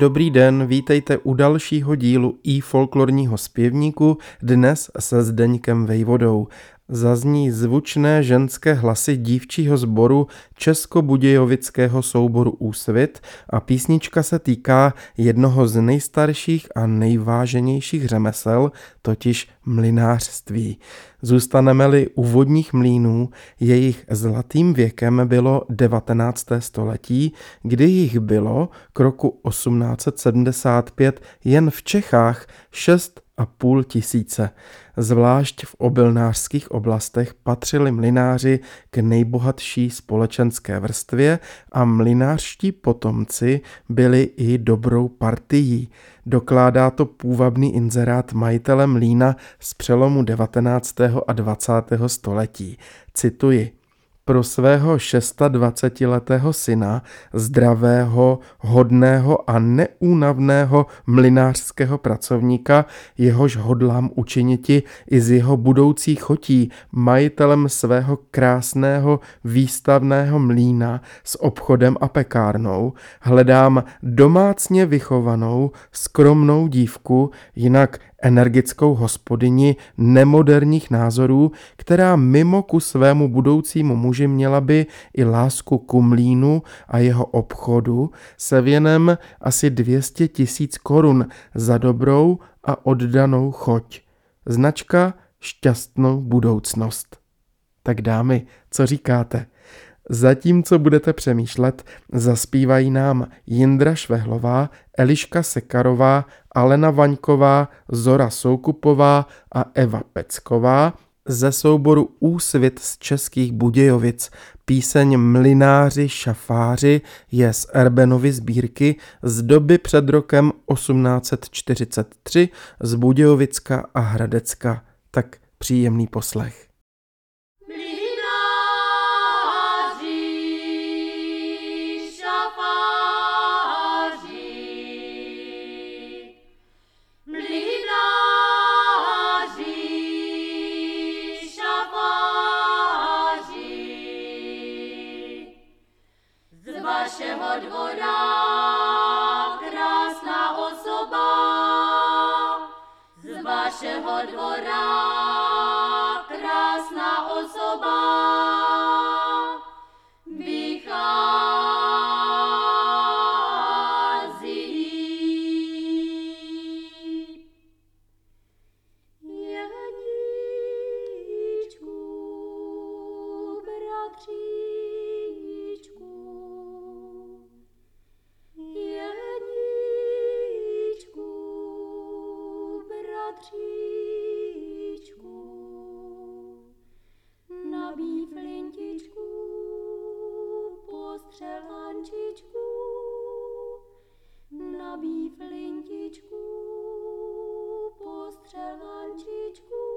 Dobrý den, vítejte u dalšího dílu i folklorního zpěvníku, dnes se Zdeňkem Vejvodou. Zazní zvučné ženské hlasy dívčího sboru Českobudějovického souboru Úsvit a písnička se týká jednoho z nejstarších a nejváženějších řemesel, totiž mlinářství. Zůstaneme-li u vodních mlínů, jejich zlatým věkem bylo 19. století, kdy jich bylo k roku 1875 jen v Čechách 6 a půl tisíce. Zvlášť v obilnářských oblastech patřili mlináři k nejbohatší společenské vrstvě a mlinářští potomci byli i dobrou partií. Dokládá to půvabný inzerát majitele mlína z přelomu 19. a 20. století. Cituji pro svého 26-letého syna, zdravého, hodného a neúnavného mlinářského pracovníka, jehož hodlám učiniti i z jeho budoucí chotí majitelem svého krásného výstavného mlína s obchodem a pekárnou, hledám domácně vychovanou, skromnou dívku, jinak energickou hospodyni nemoderních názorů, která mimo ku svému budoucímu muži měla by i lásku ku mlínu a jeho obchodu se věnem asi 200 tisíc korun za dobrou a oddanou choť. Značka šťastnou budoucnost. Tak dámy, co říkáte? Zatímco budete přemýšlet, zaspívají nám Jindra Švehlová, Eliška Sekarová, Alena Vaňková, Zora Soukupová a Eva Pecková ze souboru Úsvit z Českých Budějovic. Píseň Mlináři šafáři je z Erbenovy sbírky z doby před rokem 1843 z Budějovicka a Hradecka. Tak příjemný poslech. Z vašeho dvora krásná osoba. Postřelančičku,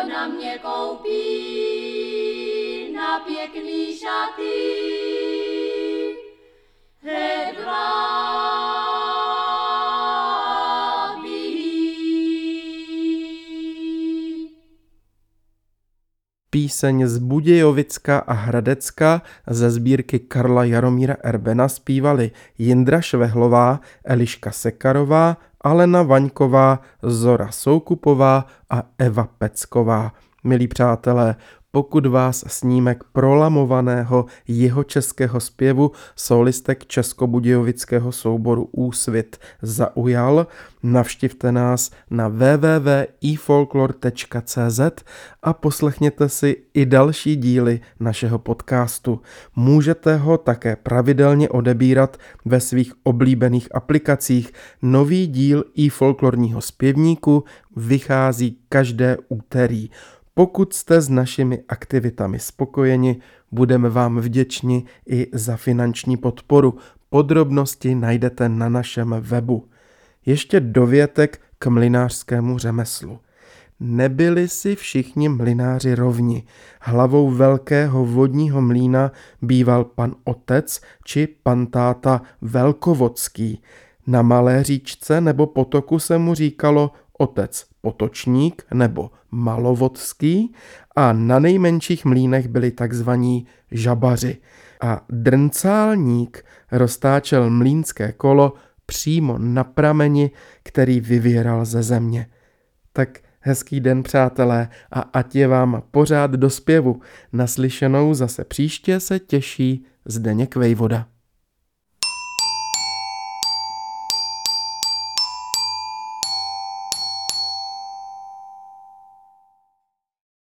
ona mě koupí na pěkný šaty. Píseň z Budějovicka a Hradecka ze sbírky Karla Jaromíra Erbena zpívali Jindra Švehlová, Eliška Sekarová, Alena Vaňková, Zora Soukupová a Eva Pecková. Milí přátelé, pokud vás snímek prolamovaného jeho českého zpěvu solistek Českobudějovického souboru Úsvit zaujal, navštivte nás na www.ifolklor.cz a poslechněte si i další díly našeho podcastu. Můžete ho také pravidelně odebírat ve svých oblíbených aplikacích. Nový díl i folklorního zpěvníku vychází každé úterý. Pokud jste s našimi aktivitami spokojeni, budeme vám vděční i za finanční podporu. Podrobnosti najdete na našem webu. Ještě dovětek k mlinářskému řemeslu. Nebyli si všichni mlináři rovni. Hlavou velkého vodního mlína býval pan otec či pan táta Velkovodský. Na malé říčce nebo potoku se mu říkalo otec potočník nebo malovodský a na nejmenších mlínech byli takzvaní žabaři. A drncálník roztáčel mlínské kolo přímo na prameni, který vyvěral ze země. Tak hezký den, přátelé, a ať je vám pořád do zpěvu. Naslyšenou zase příště se těší Zdeněk Vejvoda.